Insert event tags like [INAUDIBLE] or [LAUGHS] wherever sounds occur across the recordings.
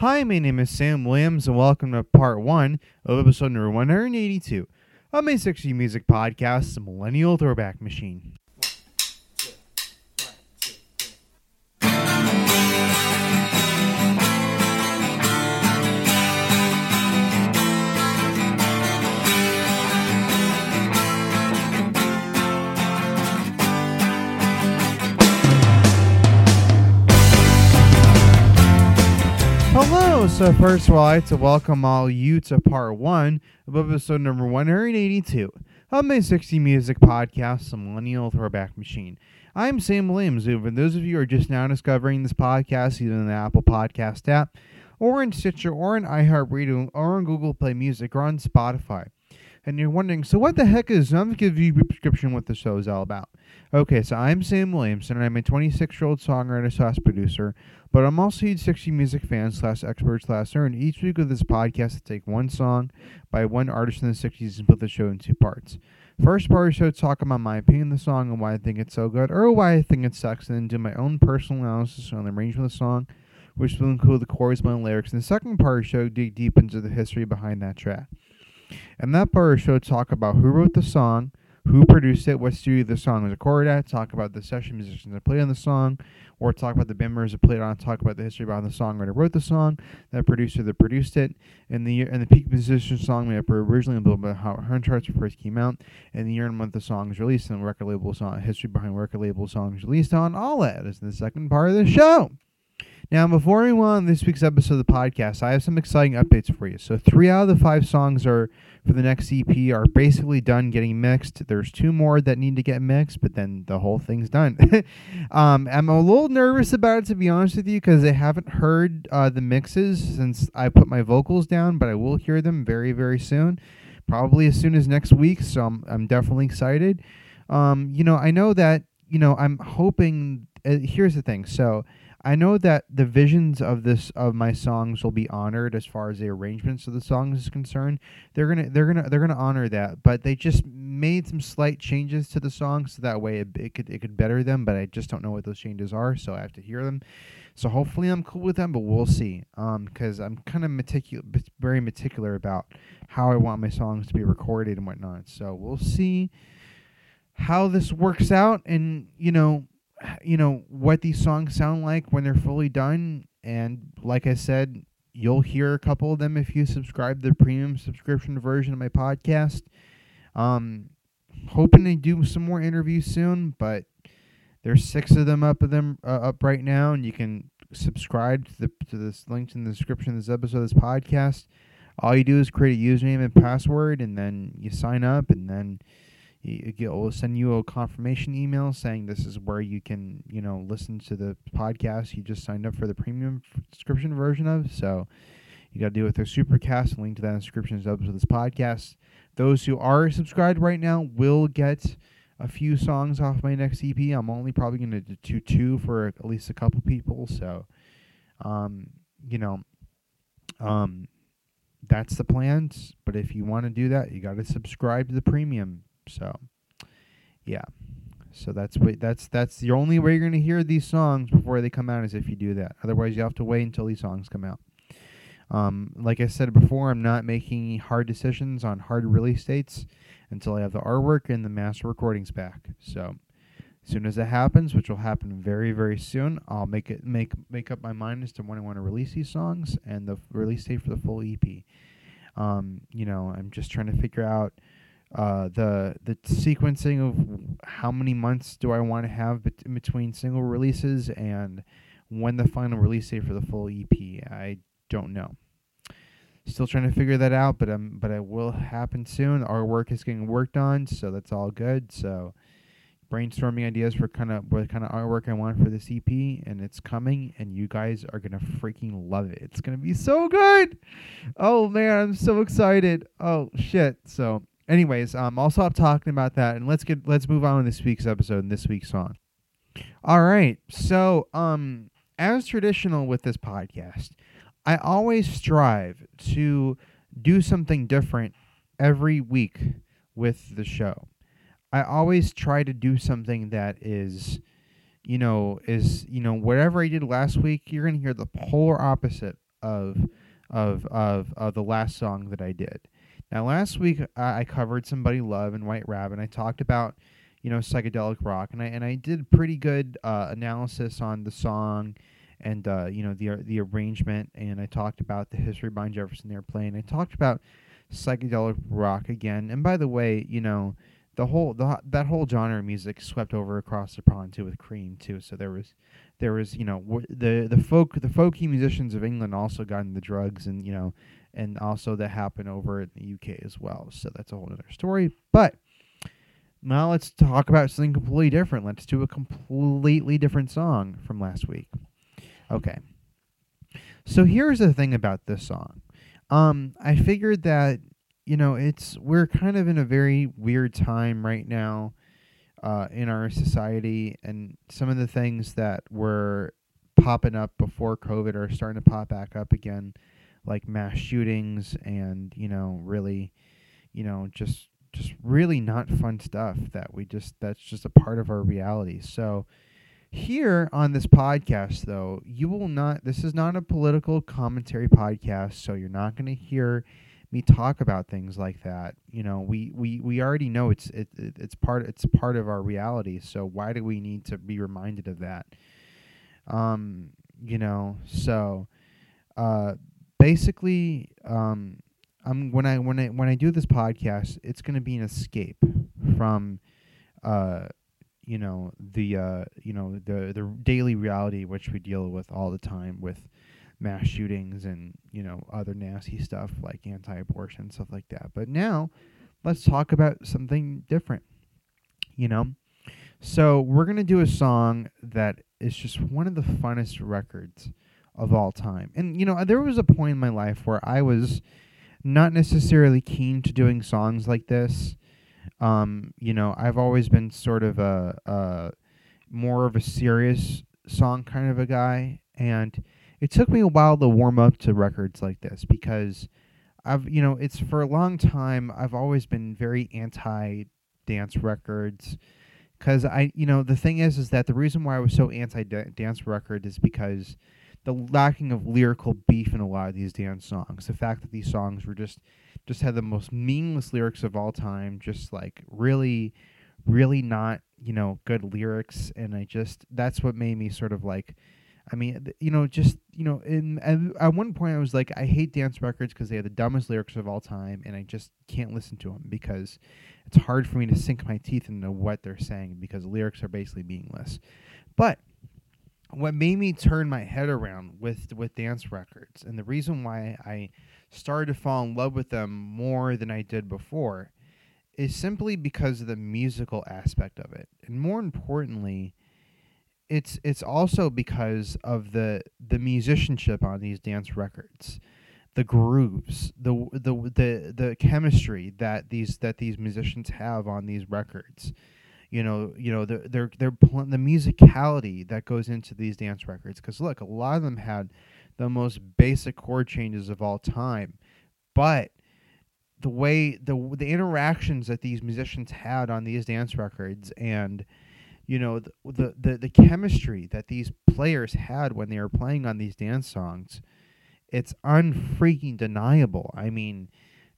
Hi, my name is Sam Williams, and welcome to part one of episode number 182 of my 60 Music Podcast, The Millennial Throwback Machine. So, first of all, I'd like to welcome all you to part one of episode number 182 of my 60 Music Podcast, The Millennial Throwback Machine. I'm Sam Williams, and for those of you who are just now discovering this podcast, either in the Apple Podcast app, or in Stitcher, or in iHeartRadio, or on Google Play Music, or on Spotify, and you're wondering, so what the heck is I'm gonna give you a prescription what the show is all about. Okay, so I'm Sam Williamson, and I'm a 26 year old songwriter slash producer, but I'm also a huge 60 music fan slash expert slash nerd. Each week of this podcast, I take one song by one artist in the 60s and put the show in two parts. First part of the show, talk about my opinion of the song and why I think it's so good, or why I think it sucks, and then do my own personal analysis on the arrangement of the song, which will include the chorus, my lyrics. And the second part of the show, dig deep into the history behind that track. And that part of the show, talk about who wrote the song, who produced it, what studio the song was recorded at, talk about the session musicians that played on the song, or talk about the members that played on, talk about the history behind the songwriter wrote the song, the producer that produced it, and the year and the peak musician song made up originally a little how her charts first came out, and the year and month the song was released, and the record label song history behind record label songs released on all that is the second part of the show. Now, before we move on this week's episode of the podcast, I have some exciting updates for you. So, three out of the five songs are for the next EP are basically done getting mixed. There's two more that need to get mixed, but then the whole thing's done. [LAUGHS] um, I'm a little nervous about it to be honest with you because I haven't heard uh, the mixes since I put my vocals down, but I will hear them very, very soon, probably as soon as next week. So I'm, I'm definitely excited. Um, you know, I know that you know I'm hoping. Uh, here's the thing. So I know that the visions of this of my songs will be honored as far as the arrangements of the songs is concerned. They're gonna they're gonna they're gonna honor that, but they just made some slight changes to the songs so that way it, it could it could better them. But I just don't know what those changes are, so I have to hear them. So hopefully I'm cool with them, but we'll see. Um, because I'm kind of meticulous, very meticular about how I want my songs to be recorded and whatnot. So we'll see how this works out, and you know you know what these songs sound like when they're fully done. And like i said you'll hear a couple of them if you subscribe to the premium subscription version of my podcast. Um hoping to do some more interviews soon but there's six of them up of them uh, up right now and you can subscribe to the to this link in the description of this episode of this podcast. All you do is create a username and password and then you sign up and then it will send you a confirmation email saying this is where you can you know listen to the podcast you just signed up for the premium subscription version of. So you got to do it with their supercast link to that in the description of this podcast. Those who are subscribed right now will get a few songs off my next ep i'm only probably going to do two for at least a couple people. So um you know um that's the plans. But if you want to do that you got to subscribe to the premium so, yeah. So that's what that's that's the only way you're gonna hear these songs before they come out is if you do that. Otherwise, you have to wait until these songs come out. Um, like I said before, I'm not making hard decisions on hard release dates until I have the artwork and the master recordings back. So, as soon as that happens, which will happen very very soon, I'll make it make make up my mind as to when I want to release these songs and the release date for the full EP. Um, you know, I'm just trying to figure out uh, the the sequencing of how many months do I want to have bet- between single releases and when the final release date for the full EP. I don't know. Still trying to figure that out, but um, but it will happen soon. Our work is getting worked on, so that's all good. So brainstorming ideas for kind of what kind of artwork I want for this EP, and it's coming, and you guys are gonna freaking love it. It's gonna be so good. Oh man, I'm so excited. Oh shit. So anyways, um, I'll stop talking about that and let's get let's move on to this week's episode and this week's song. All right, so um, as traditional with this podcast, I always strive to do something different every week with the show. I always try to do something that is, you know, is you know whatever I did last week. You're gonna hear the polar opposite of of of of the last song that I did. Now, last week I, covered Somebody Love and White Rabbit. I talked about you know psychedelic rock, and I and I did pretty good uh, analysis on the song and uh, you know the the arrangement, and I talked about the history behind Jefferson Airplane. I talked about psychedelic rock again. And by the way, you know the whole the, that whole genre of music swept over across the pond too with Cream too. So there was there was you know w- the the folk the folky musicians of England also got into the drugs and you know and also that happened over in the UK as well. So that's a whole other story. But now let's talk about something completely different. Let's do a completely different song from last week. Okay. So here's the thing about this song. Um, I figured that you know it's we're kind of in a very weird time right now uh, in our society, and some of the things that were popping up before COVID are starting to pop back up again, like mass shootings and you know really, you know just just really not fun stuff that we just that's just a part of our reality. So here on this podcast, though, you will not, this is not a political commentary podcast, so you're not going to hear me talk about things like that. You know, we, we, we already know it's it, it, it's part it's part of our reality. So why do we need to be reminded of that? Um, you know, so uh, basically, um, I'm when I when I when I do this podcast, it's going to be an escape from uh you know the uh, you know the the daily reality which we deal with all the time with mass shootings and you know other nasty stuff like anti-abortion stuff like that. But now let's talk about something different. You know, so we're gonna do a song that is just one of the funnest records of all time. And you know, there was a point in my life where I was not necessarily keen to doing songs like this. Um, you know, I've always been sort of a, a more of a serious song kind of a guy, and it took me a while to warm up to records like this because I've, you know, it's for a long time I've always been very anti dance records. Because I, you know, the thing is, is that the reason why I was so anti dance record is because the lacking of lyrical beef in a lot of these dance songs. The fact that these songs were just just had the most meaningless lyrics of all time, just like really really not, you know, good lyrics and I just that's what made me sort of like I mean, you know, just you know, in at one point I was like, I hate dance records because they have the dumbest lyrics of all time, and I just can't listen to them because it's hard for me to sink my teeth into what they're saying because lyrics are basically meaningless. But what made me turn my head around with with dance records and the reason why I started to fall in love with them more than I did before is simply because of the musical aspect of it. And more importantly, it's it's also because of the the musicianship on these dance records. The grooves, the the the the chemistry that these that these musicians have on these records you know, you know, the they're they're pl- the musicality that goes into these dance records. Because look, a lot of them had the most basic chord changes of all time, but the way the the interactions that these musicians had on these dance records and you know the, the the, the chemistry that these players had when they were playing on these dance songs it's unfreaking deniable i mean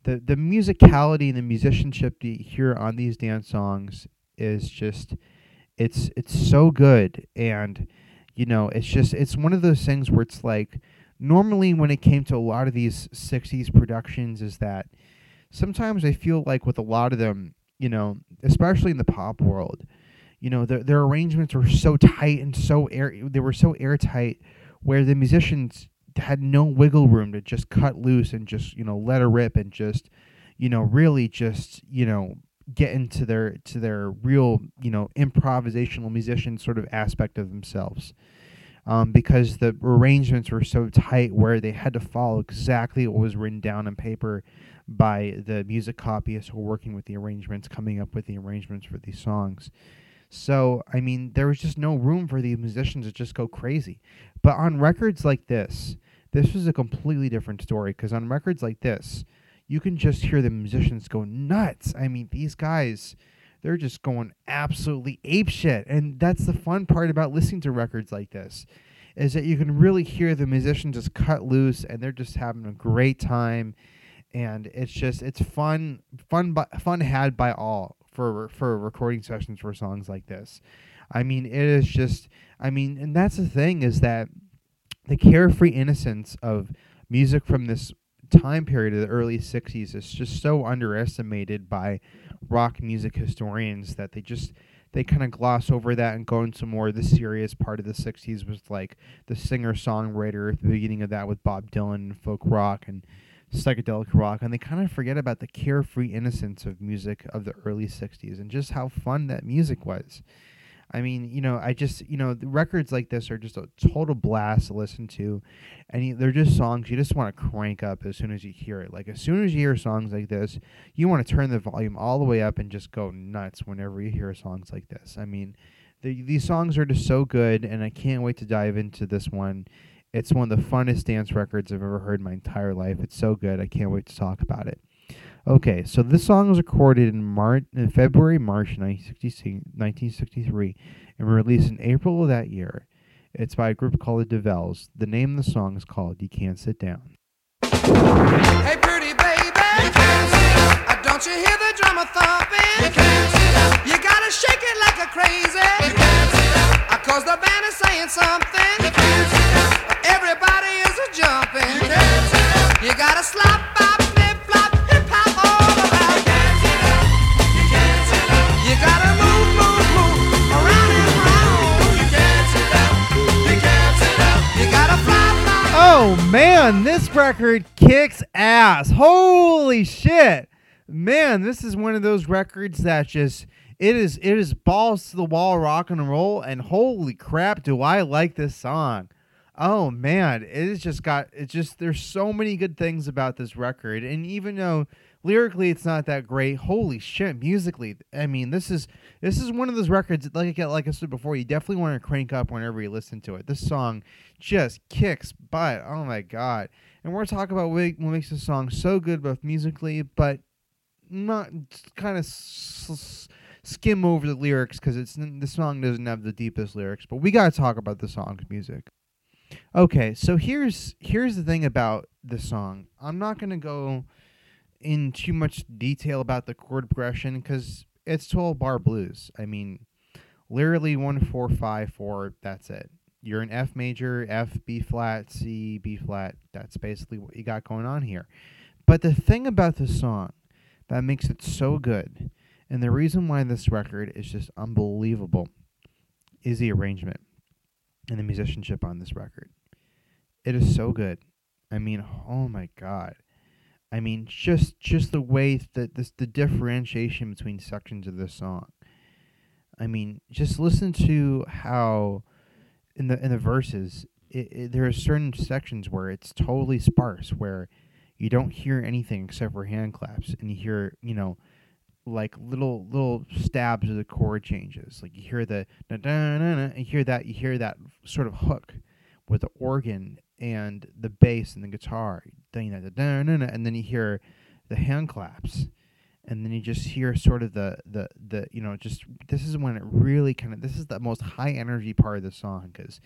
the the musicality and the musicianship you hear on these dance songs is just it's it's so good. And you know it's just it's one of those things where it's like normally when it came to a lot of these 60s productions is that sometimes I feel like with a lot of them, you know, especially in the pop world, you know, their their arrangements were so tight and so air they were so airtight where the musicians had no wiggle room to just cut loose and just, you know, let her rip and just, you know, really just, you know, get into their to their real you know improvisational musician sort of aspect of themselves. Um, because the arrangements were so tight where they had to follow exactly what was written down on paper by the music copyists who were working with the arrangements coming up with the arrangements for these songs. So i mean there was just no room for these musicians to just go crazy. But on records like this this was a completely different story because on records like this you can just hear the musicians go nuts. I mean, these guys, they're just going absolutely ape shit. And that's the fun part about listening to records like this is that you can really hear the musicians just cut loose and they're just having a great time and it's just it's fun fun fun had by all for for recording sessions for songs like this. I mean, it is just I mean, and that's the thing is that the carefree innocence of music from this time period of the early 60s is just so underestimated by rock music historians that they just they kind of gloss over that and go into more the serious part of the 60s was like the singer songwriter the beginning of that with Bob Dylan and folk rock and psychedelic rock and they kind of forget about the carefree innocence of music of the early 60s and just how fun that music was I mean, you know, I just, you know, records like this are just a total blast to listen to. And they're just songs you just want to crank up as soon as you hear it. Like, as soon as you hear songs like this, you want to turn the volume all the way up and just go nuts whenever you hear songs like this. I mean, the, these songs are just so good, and I can't wait to dive into this one. It's one of the funnest dance records I've ever heard in my entire life. It's so good. I can't wait to talk about it. Okay, so this song was recorded in March, in February, March 1963, and released in April of that year. It's by a group called the Dovells. The name of the song is called "You Can't Sit Down." Hey, pretty baby, uh, don't you hear the drummer thumping? You, you gotta shake it like a crazy, uh, cause the band is saying something. Uh, everybody is a jumping. You gotta slap bop, man, this record kicks ass. Holy shit. Man, this is one of those records that just it is it is balls to the wall rock and roll and holy crap do I like this song. Oh man, it has just got it just there's so many good things about this record and even though lyrically it's not that great, holy shit, musically, I mean, this is this is one of those records like I like I said before, you definitely want to crank up whenever you listen to it. This song just kicks butt. Oh my god! And we're talking about what makes the song so good, both musically, but not kind of s- skim over the lyrics because it's the song doesn't have the deepest lyrics. But we gotta talk about the song's music. Okay, so here's here's the thing about the song. I'm not gonna go in too much detail about the chord progression because it's 12 bar blues. I mean, literally one four five four. That's it. You're in F major, F, B flat, C, B flat. That's basically what you got going on here. But the thing about this song that makes it so good, and the reason why this record is just unbelievable, is the arrangement and the musicianship on this record. It is so good. I mean, oh my god. I mean, just just the way that this the differentiation between sections of this song. I mean, just listen to how in the in the verses it, it, there are certain sections where it's totally sparse, where you don't hear anything except for hand claps, and you hear you know like little little stabs of the chord changes. Like you hear the da da da, you hear that you hear that sort of hook with the organ and the bass and the guitar, and then you hear the hand claps, and then you just hear sort of the the the you know just this is when it really kind of this is the most high energy part of the song because,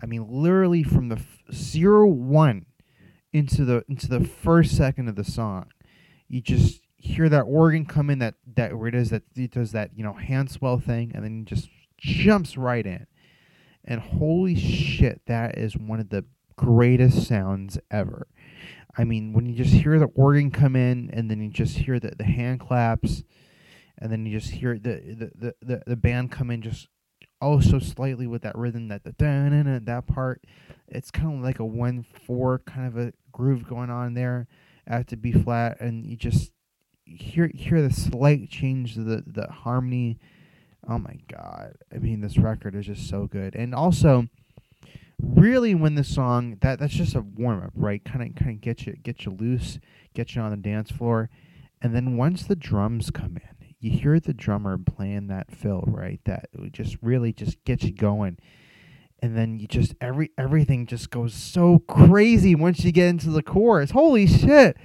I mean literally from the f- zero one into the into the first second of the song, you just hear that organ come in that that where it is that it does that you know hand swell thing and then just jumps right in. And holy shit that is one of the greatest sounds ever i mean when you just hear the organ come in and then you just hear the, the hand claps and then you just hear the the, the, the, band come in just oh so slightly with that rhythm that the that part it's kind of like a one four kind of a groove going on there at the B flat and you just hear hear the slight change to the the harmony. Oh my god! I mean, this record is just so good, and also, really, when the song that that's just a warm up, right? Kind of kind of get you get you loose, get you on the dance floor, and then once the drums come in, you hear the drummer playing that fill, right? That just really just gets you going. And then you just every everything just goes so crazy once you get into the chorus. Holy shit!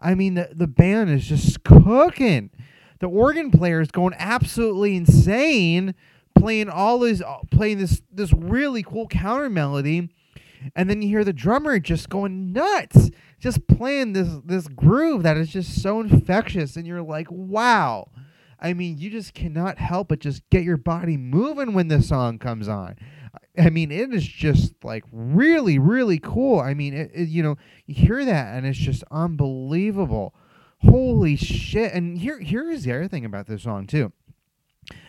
I mean, the, the band is just cooking. The organ player is going absolutely insane, playing all this, uh, playing this this really cool counter melody, and then you hear the drummer just going nuts, just playing this this groove that is just so infectious, and you're like, wow. I mean, you just cannot help but just get your body moving when this song comes on. I mean, it is just like really, really cool. I mean, it, it, you know, you hear that and it's just unbelievable. Holy shit! And here, here is the other thing about this song too.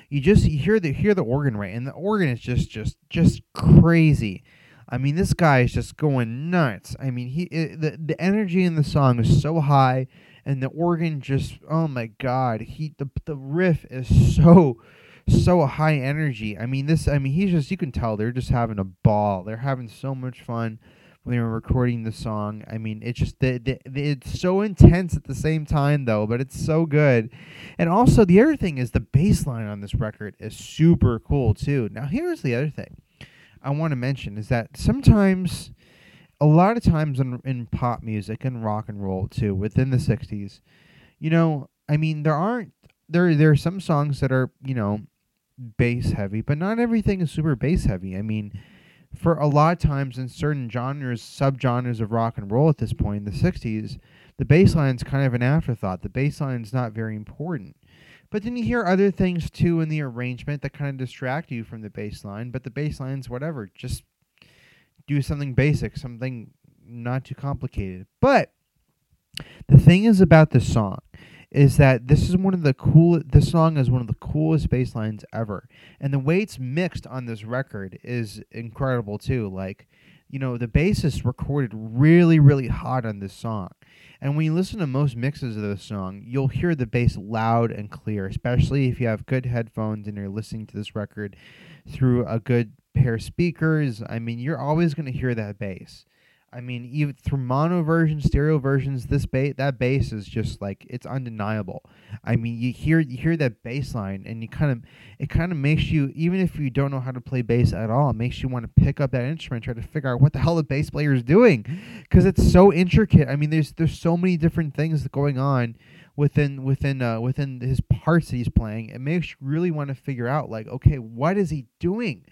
You just you hear the hear the organ right, and the organ is just just just crazy. I mean, this guy is just going nuts. I mean, he it, the the energy in the song is so high, and the organ just oh my god, he the the riff is so so high energy. I mean, this I mean, he's just you can tell they're just having a ball. They're having so much fun when they were recording the song. I mean, it's just the, the, it's so intense at the same time though, but it's so good. And also the other thing is the bass line on this record is super cool too. Now here's the other thing I want to mention is that sometimes a lot of times in in pop music and rock and roll too within the 60s, you know, I mean there aren't there there are some songs that are, you know, bass heavy, but not everything is super bass heavy. I mean, for a lot of times in certain genres, subgenres of rock and roll at this point in the 60s, the bass line's kind of an afterthought. The bass line's not very important. But then you hear other things too in the arrangement that kind of distract you from the bass line, but the bass line's whatever. Just do something basic, something not too complicated. But the thing is about this song is that this is one of the cool this song is one of the coolest bass lines ever. And the way it's mixed on this record is incredible too. Like, you know, the bass is recorded really, really hot on this song. And when you listen to most mixes of this song, you'll hear the bass loud and clear, especially if you have good headphones and you're listening to this record through a good pair of speakers. I mean, you're always going to hear that bass. I mean, even through mono versions, stereo versions, this bass, that bass is just like it's undeniable. I mean, you hear you hear that bass line, and you kind of it kind of makes you even if you don't know how to play bass at all, it makes you want to pick up that instrument, try to figure out what the hell the bass player is doing, because it's so intricate. I mean, there's there's so many different things going on within within uh, within his parts that he's playing. It makes you really want to figure out like, okay, what is he doing?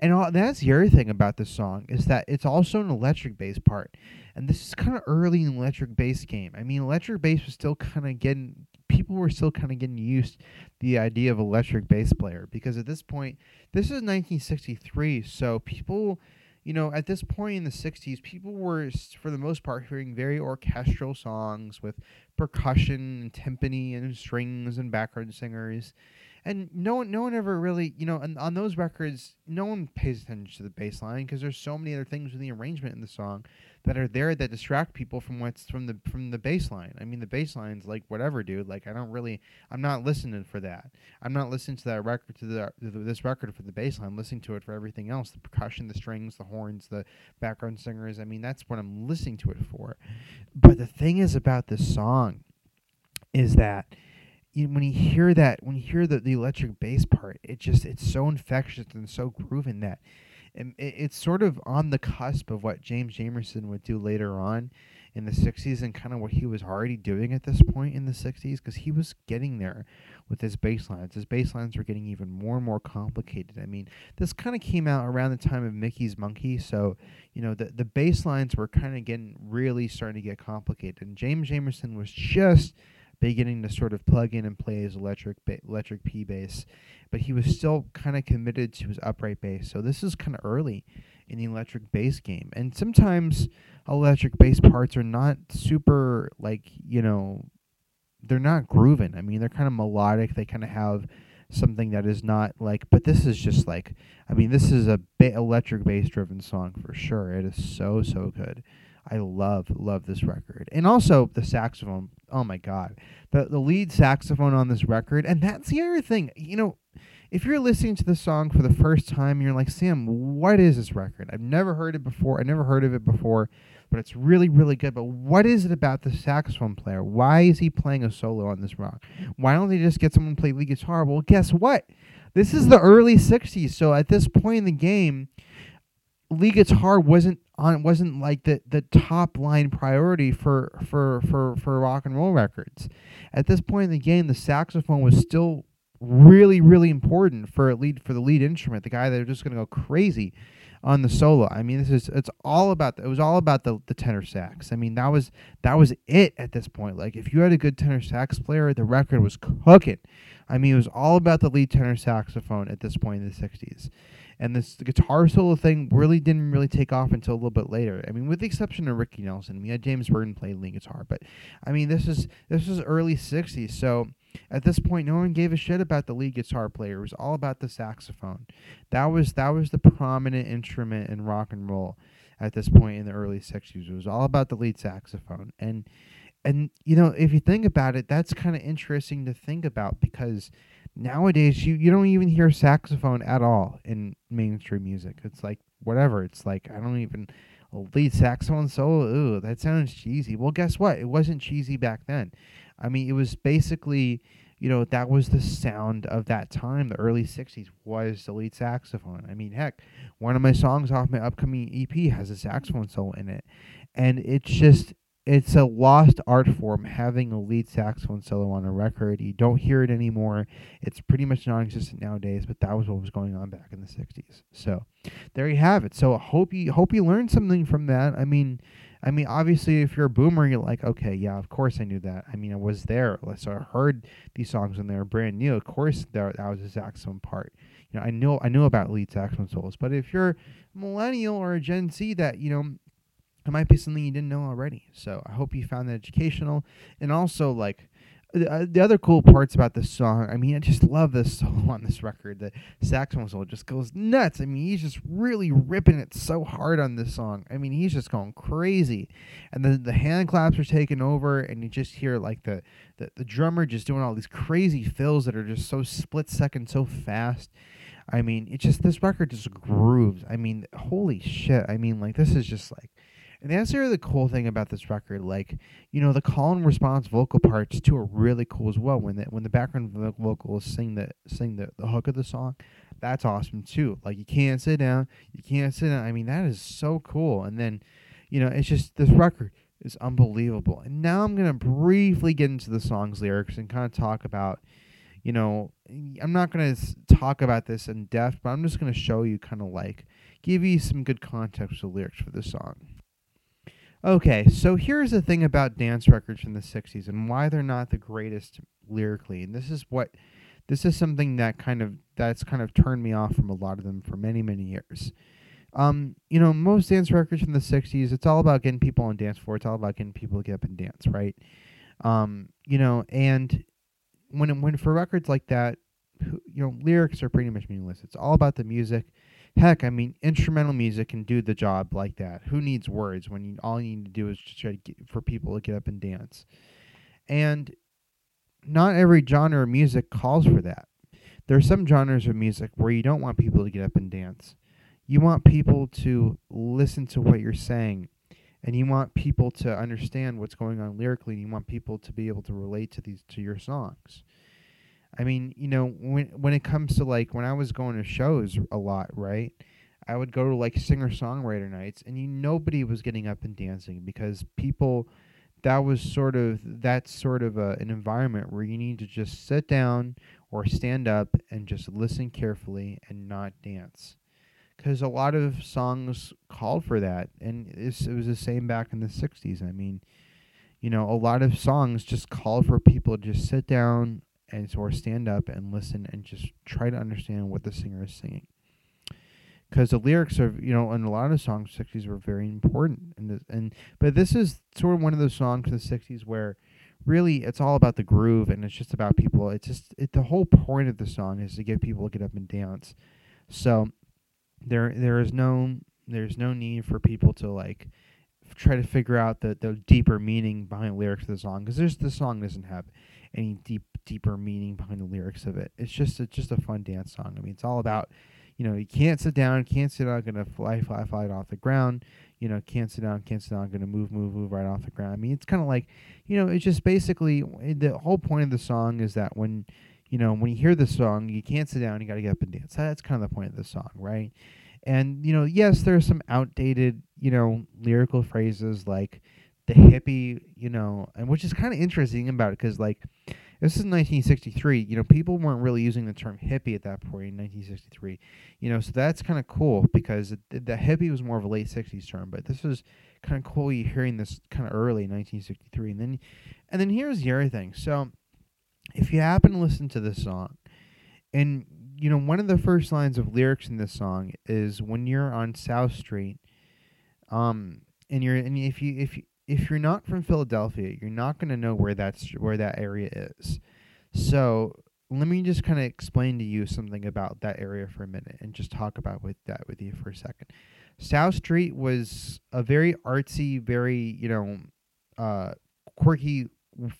And all, that's the other thing about this song is that it's also an electric bass part. And this is kind of early in electric bass game. I mean, electric bass was still kind of getting people were still kind of getting used to the idea of electric bass player because at this point, this is 1963, so people, you know, at this point in the 60s, people were for the most part hearing very orchestral songs with percussion and timpani and strings and background singers and no one, no one ever really, you know, on, on those records, no one pays attention to the bass line because there's so many other things in the arrangement in the song that are there that distract people from what's from the from the bass line. I mean, the bass line's like whatever, dude. Like I don't really, I'm not listening for that. I'm not listening to that record to the, the this record for the bass line. I'm listening to it for everything else: the percussion, the strings, the horns, the background singers. I mean, that's what I'm listening to it for. But the thing is about this song is that you, when you hear that, when you hear the, the electric bass part, it just it's so infectious and so grooving that it, it, it's sort of on the cusp of what James Jamerson would do later on in the 60s and kind of what he was already doing at this point in the 60s because he was getting there with his bass lines. His bass lines were getting even more and more complicated. I mean, this kind of came out around the time of Mickey's Monkey, so, you know, the, the bass lines were kind of getting really starting to get complicated. And James Jamerson was just beginning to sort of plug in and play his electric ba- electric P bass, but he was still kind of committed to his upright bass. So this is kind of early in the electric bass game, and sometimes electric bass parts are not super like you know, they're not grooving. I mean, they're kind of melodic. They kind of have something that is not like but this is just like i mean this is a ba- electric bass driven song for sure it is so so good I love love this record, and also the saxophone. Oh my god, the the lead saxophone on this record, and that's the other thing. You know, if you're listening to the song for the first time, you're like, Sam, what is this record? I've never heard it before. I never heard of it before, but it's really really good. But what is it about the saxophone player? Why is he playing a solo on this rock? Why don't they just get someone to play lead guitar? Well, guess what? This is the early '60s, so at this point in the game lead guitar wasn't on wasn't like the the top line priority for for for for rock and roll records. At this point in the game, the saxophone was still really really important for lead for the lead instrument, the guy that was just to go crazy on the solo. I mean, this is it's all about the, it was all about the the tenor sax. I mean, that was that was it at this point. Like if you had a good tenor sax player, the record was cooking. I mean, it was all about the lead tenor saxophone at this point in the 60s. And this guitar solo thing really didn't really take off until a little bit later. I mean, with the exception of Ricky Nelson, we had James Burton play lead guitar, but I mean, this is this is early 60s, so at this point, no one gave a shit about the lead guitar player. It was all about the saxophone. That was that was the prominent instrument in rock and roll at this point in the early '60s. It was all about the lead saxophone, and and you know if you think about it, that's kind of interesting to think about because nowadays you you don't even hear saxophone at all in mainstream music. It's like whatever. It's like I don't even lead saxophone solo. Ooh, that sounds cheesy. Well, guess what? It wasn't cheesy back then. I mean, it was basically, you know, that was the sound of that time. The early 60s was the lead saxophone. I mean, heck, one of my songs off my upcoming EP has a saxophone solo in it. And it's just, it's a lost art form having a lead saxophone solo on a record. You don't hear it anymore. It's pretty much non existent nowadays, but that was what was going on back in the 60s. So there you have it. So I hope you, hope you learned something from that. I mean, I mean, obviously, if you're a boomer, you're like, okay, yeah, of course I knew that. I mean, I was there, so I heard these songs when they were brand new. Of course, that that was a saxophone part. You know, I know I knew about lead saxophone solos. But if you're a millennial or a Gen Z, that you know, it might be something you didn't know already. So I hope you found that educational, and also like uh, the other cool parts about this song, I mean, I just love this solo on this record. The saxophone solo just goes nuts. I mean, he's just really ripping it so hard on this song. I mean, he's just going crazy. And then the hand claps are taking over, and you just hear like the, the, the drummer just doing all these crazy fills that are just so split second, so fast. I mean, it just, this record just grooves. I mean, holy shit. I mean, like, this is just like and that's really the cool thing about this record. Like, you know, the call and response vocal parts too are really cool as well. When the when the background vocals sing the sing the, the hook of the song, that's awesome too. Like you can't sit down, you can't sit down. I mean, that is so cool. And then, you know, it's just this record is unbelievable. And now I'm gonna briefly get into the song's lyrics and kind of talk about you know, I'm not going to talk about this in depth, but I'm just going to show you kind of like give you some good context of lyrics for this song. Okay, so here's the thing about dance records from the 60s and why they're not the greatest lyrically. And this is what this is something that kind of that's kind of turned me off from a lot of them for many many years. Um, you know, most dance records from the 60s, it's all about getting people on dance floor. It's all about getting people to get up and dance, right? Um, you know, and when when for records like that, you know, lyrics are pretty much meaningless. It's all about the music Heck, I mean, instrumental music can do the job like that. Who needs words when you, all you need to do is just try to get, for people to get up and dance? And not every genre of music calls for that. There are some genres of music where you don't want people to get up and dance. You want people to listen to what you're saying, and you want people to understand what's going on lyrically, and you want people to be able to relate to these to your songs. I mean, you know, when when it comes to like when I was going to shows a lot, right? I would go to like singer songwriter nights, and you nobody was getting up and dancing because people. That was sort of that sort of a, an environment where you need to just sit down or stand up and just listen carefully and not dance because a lot of songs called for that, and it was the same back in the '60s. I mean, you know, a lot of songs just called for people to just sit down, and so, or stand up and listen and just try to understand what the singer is singing. Because the lyrics are you know in a lot of songs 60s were very important and this, and but this is sort of one of those songs in the 60s where really it's all about the groove and it's just about people. It's just it, the whole point of the song is to get people to get up and dance. So there there is no there's no need for people to like try to figure out the the deeper meaning behind the lyrics of the song because there's the song doesn't have any deep deeper meaning behind the lyrics of it. It's just it's just a fun dance song. I mean, it's all about, you know, you can't sit down, can't sit down, gonna fly, fly, fly off the ground. You know, can't sit down, can't sit down, gonna move, move, move right off the ground. I mean, it's kind of like, you know, it's just basically eh, the whole point of the song is that when, you know, when you hear the song, you can't sit down, you got to get up and dance. That's kind of the point of the song, right? And you know, yes, there's some outdated, you know, lyrical phrases like the hippie, you know, and which is kind of interesting about it because like this is 1963. You know, people weren't really using the term hippie at that point in 1963. You know, so that's kind of cool because the hippie was more of a late 60s term, but this was kind of cool you hearing this kind of early in 1963. And then, and then here's the other thing. So, if you happen to listen to this song, and you know, one of the first lines of lyrics in this song is when you're on South Street, um, and you're and if you if you if you're not from Philadelphia, you're not going to know where that's where that area is. So let me just kind of explain to you something about that area for a minute and just talk about with that with you for a second. South Street was a very artsy, very you know, uh, quirky,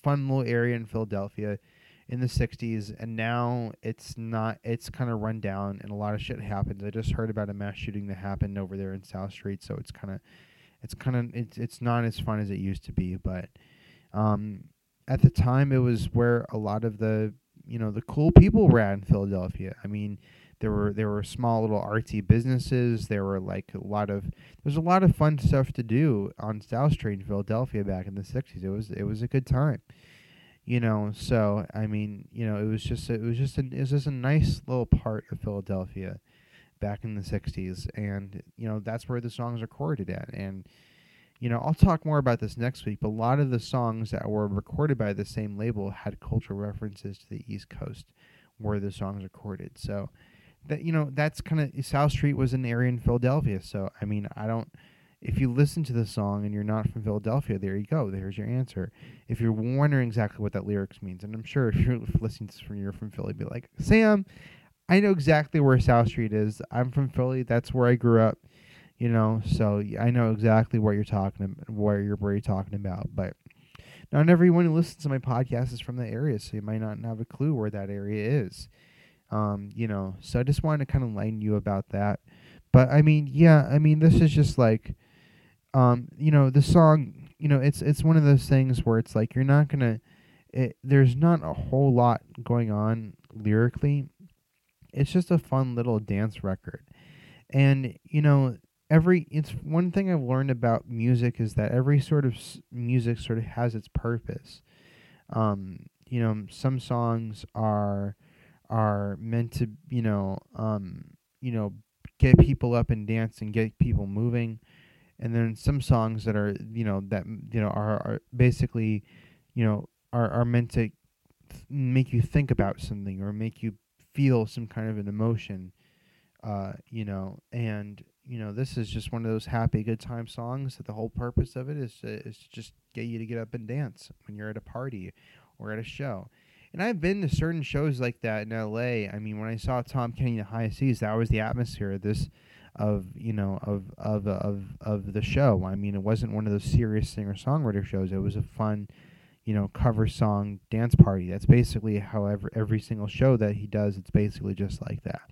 fun little area in Philadelphia in the 60s and now it's not it's kind of run down and a lot of shit happens i just heard about a mass shooting that happened over there in south street so it's kind of it's kind of it's it's not as fun as it used to be but um at the time it was where a lot of the you know the cool people were at in philadelphia. I mean there were there were small little artsy businesses. There were like a lot of there's a lot of fun stuff to do on south street in philadelphia back in the 60s it was it was a good time you know? So i mean you know it was just it was just a, it was just a nice little part of philadelphia back in the 60s and you know that's where the songs are recorded at and you know i'll talk more about this next week but a lot of the songs that were recorded by the same label had cultural references to the east coast where the songs recorded so that you know that's kind of south street was an area in philadelphia so i mean i don't if you listen to the song and you're not from Philadelphia, there you go. There's your answer. If you're wondering exactly what that lyrics means, and I'm sure [LAUGHS] if you're listening to this from you're from Philly, be like, Sam, I know exactly where South Street is. I'm from Philly. That's where I grew up. You know, so I know exactly what you're talking about, where you're where you're talking about. But not everyone who listens to my podcast is from the area, so you might not have a clue where that area is. Um, you know, so I just wanted to kind of enlighten you about that. But I mean, yeah, I mean, this is just like um, you know, the song, you know, it's it's one of those things where it's like you're not gonna. It, there's not a whole lot going on lyrically. It's just a fun little dance record, and you know, every it's one thing I've learned about music is that every sort of s- music sort of has its purpose. Um, you know, some songs are are meant to, you know, um, you know, get people up and dance and get people moving and then some songs that are you know that you know are, are basically you know are are meant to th- make you think about something or make you feel some kind of an emotion uh you know and you know this is just one of those happy good time songs that the whole purpose of it is to, is to just get you to get up and dance when you're at a party or at a show and I've been to certain shows like that in LA. I mean, when I saw Tom Kenny the Hi-Seas, that was the atmosphere of this of you know of of of of the show. I mean, it wasn't one of those serious singer songwriter shows. It was a fun, you know, cover song dance party. That's basically however every single show that he does. It's basically just like that.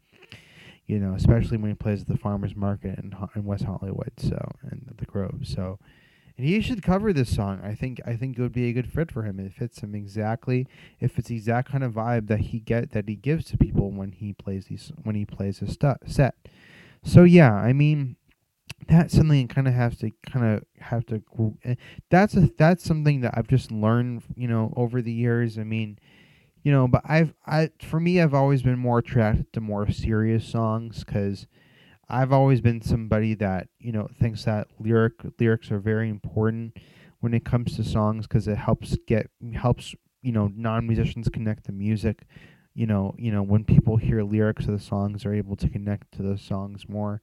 You know, especially when he plays at the farmers market in, in West Hollywood, so and the Grove. So, and he should cover this song. I think I think it would be a good fit for him. It fits him exactly. If it's the exact kind of vibe that he get that he gives to people when he plays these when he plays his stu- set. So yeah, I mean, that's something kind of has to kind of have to. Eh, that's a that's something that I've just learned, you know, over the years. I mean, you know, but I've I for me, I've always been more attracted to more serious songs because I've always been somebody that you know thinks that lyric lyrics are very important when it comes to songs because it helps get helps you know non musicians connect the music you know, you know, when people hear lyrics of the songs, they're able to connect to those songs more.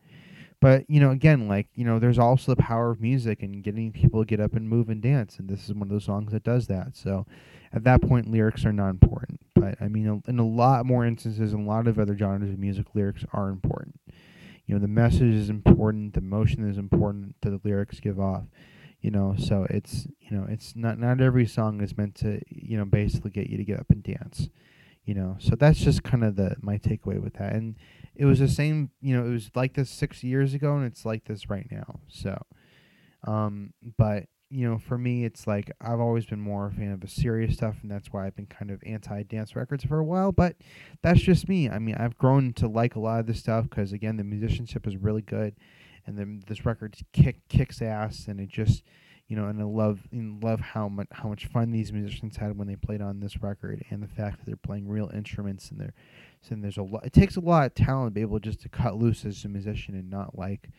But you know, again, like you know, there's also the power of music and getting people to get up and move and dance, and this is one of those songs that does that. So, at that point, lyrics are not important. But I mean, in a lot more instances, in a lot of other genres of music, lyrics are important. You know, the message is important, the emotion is important that the lyrics give off. You know, so it's you know, it's not not every song is meant to you know basically get you to get up and dance you know so that's just kind of the my takeaway with that and it was the same you know it was like this six years ago and it's like this right now. So um but you know for me it's like i've always been more a fan of the serious stuff and that's why i've been kind of anti dance records for a while but that's just me. I mean i've grown to like a lot of this stuff because again the musicianship is really good and then this record kick kicks ass and it just you know, and I love and love how much how much fun these musicians had when they played on this record, and the fact that they're playing real instruments and they're and there's a lot. It takes a lot of talent to be able just to cut loose as a musician and not like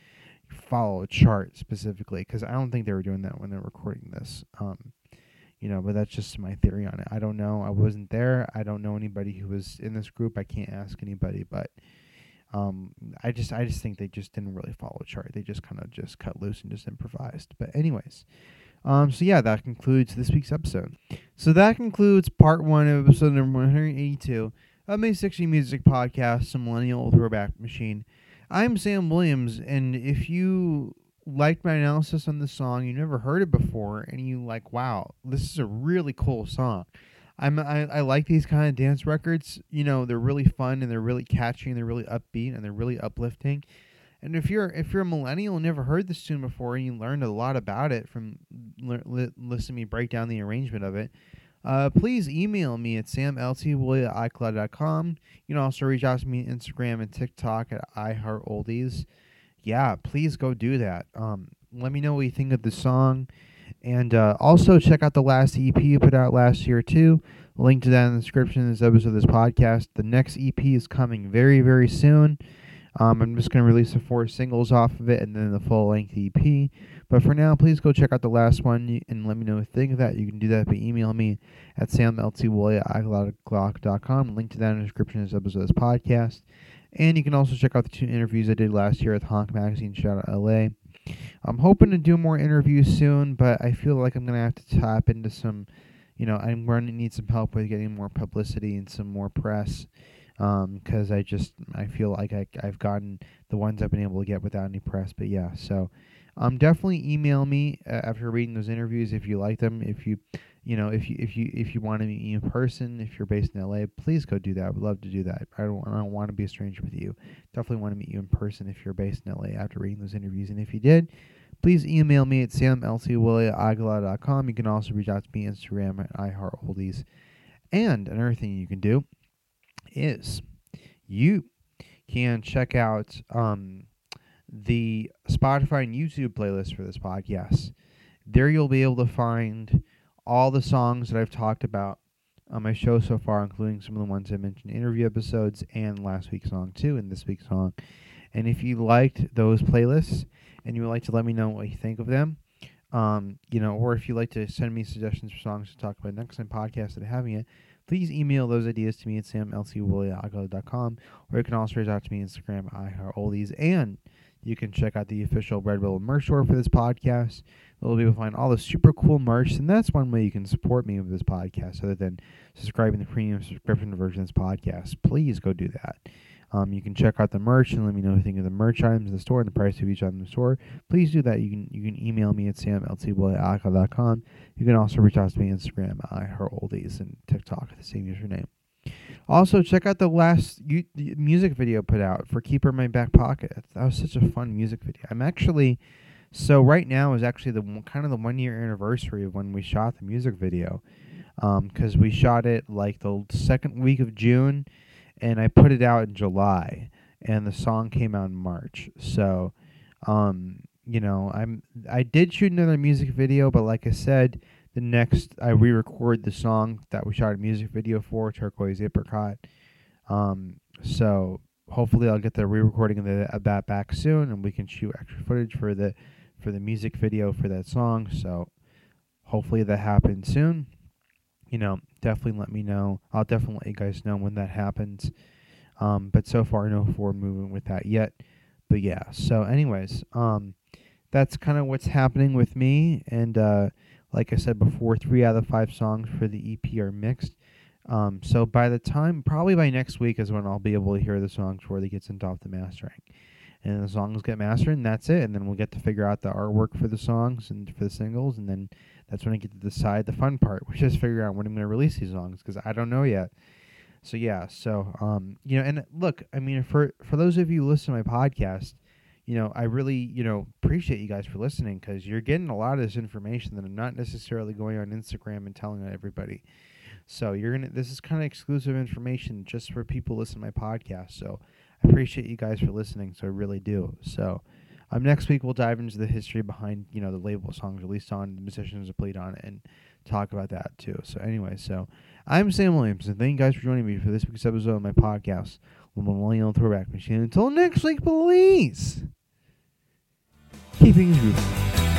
follow a chart specifically. Because I don't think they were doing that when they're recording this. Um, you know, but that's just my theory on it. I don't know. I wasn't there. I don't know anybody who was in this group. I can't ask anybody, but um, I just I just think they just didn't really follow a chart. They just kind of just cut loose and just improvised. But anyways, um, so yeah, that concludes this week's episode. So that concludes part one of episode number 182 of May 60 Music Podcast, the Millennial Throwback Machine. I'm Sam Williams, and if you liked my analysis on this song, you never heard it before, and you like, wow, this is a really cool song. I'm I, I like these kind of dance records. You know, they're really fun and they're really catchy and they're really upbeat and they're really uplifting. And if you're if you're a millennial and never heard this tune before and you learned a lot about it from li- li- listening me break down the arrangement of it, uh, please email me at icloud.com. You can also reach out to me on Instagram and TikTok at iHeartOldies. Yeah, please go do that. Um, let me know what you think of the song. And uh, also check out the last EP you put out last year too. Link to that in the description of this episode of this podcast. The next EP is coming very, very soon. Um, I'm just going to release the four singles off of it and then the full length EP. But for now, please go check out the last one and let me know what you think of that. You can do that by emailing me at icloud.com. Link to that in the description of this episode of this podcast. And you can also check out the two interviews I did last year at Honk Magazine. Shout out LA. I'm hoping to do more interviews soon, but I feel like I'm going to have to tap into some, you know, I'm going to need some help with getting more publicity and some more press because um, I just I feel like I, I've gotten the ones I've been able to get without any press. But yeah, so um, definitely email me uh, after reading those interviews if you like them. If you you know if you if you if you want to meet me in person, if you're based in LA, please go do that. I would love to do that. I don't I don't want to be a stranger with you. Definitely want to meet you in person if you're based in LA after reading those interviews. And if you did, please email me at at You can also reach out to me on Instagram at iHeartOldies. And another thing you can do is you can check out um, the Spotify and YouTube playlist for this podcast. There you'll be able to find all the songs that I've talked about on my show so far, including some of the ones I mentioned in interview episodes and last week's song too, and this week's song. And if you liked those playlists and you would like to let me know what you think of them, um, you know, or if you'd like to send me suggestions for songs to talk about next time podcast that I having it, please email those ideas to me at samltwilli.com, or you can also reach out to me on Instagram, iHeartOldies, and you can check out the official Red Bull merch store for this podcast. You'll be able to find all the super cool merch, and that's one way you can support me with this podcast, other than subscribing the premium subscription version of this podcast. Please go do that. Um, you can check out the merch and let me know what you think of the merch items in the store and the price of each item in the store. Please do that. You can you can email me at samltwilli.com. You can also reach out to me on Instagram at oldies, and TikTok the same username. Also, check out the last u- music video put out for "Keeper in My Back Pocket." That was such a fun music video. I'm actually so right now is actually the kind of the one year anniversary of when we shot the music video, because um, we shot it like the second week of June, and I put it out in July, and the song came out in March. So, um, you know, I'm I did shoot another music video, but like I said, the next I re-record the song that we shot a music video for Turquoise Apricot. Um, so hopefully I'll get the re-recording of, the, of that back soon, and we can shoot extra footage for the for the music video for that song. So hopefully that happens soon. You know, definitely let me know. I'll definitely let you guys know when that happens. Um, but so far, no forward movement with that yet. But yeah. So, anyways, um, that's kind of what's happening with me, and uh, like I said before, three out of five songs for the EP are mixed. Um, so by the time, probably by next week, is when I'll be able to hear the songs before they get sent off to mastering. And the songs get mastered, and that's it. And then we'll get to figure out the artwork for the songs and for the singles, and then that's when I get to decide the fun part, which is figure out when I'm going to release these songs because I don't know yet. So yeah, so um, you know, and look, I mean, for for those of you listen to my podcast, you know, I really, you know, appreciate you guys for listening because you're getting a lot of this information that I'm not necessarily going on Instagram and telling everybody. So you're gonna. This is kind of exclusive information just for people listening to my podcast. So I appreciate you guys for listening. So I really do. So Um, next week we'll dive into the history behind you know the label songs released on, the musicians that played on it, and talk about that too. So anyway, so I'm Sam Williams, and thank you guys for joining me for this week's episode of my podcast, The Millennial Throwback Machine. Until next week, please keep things moving.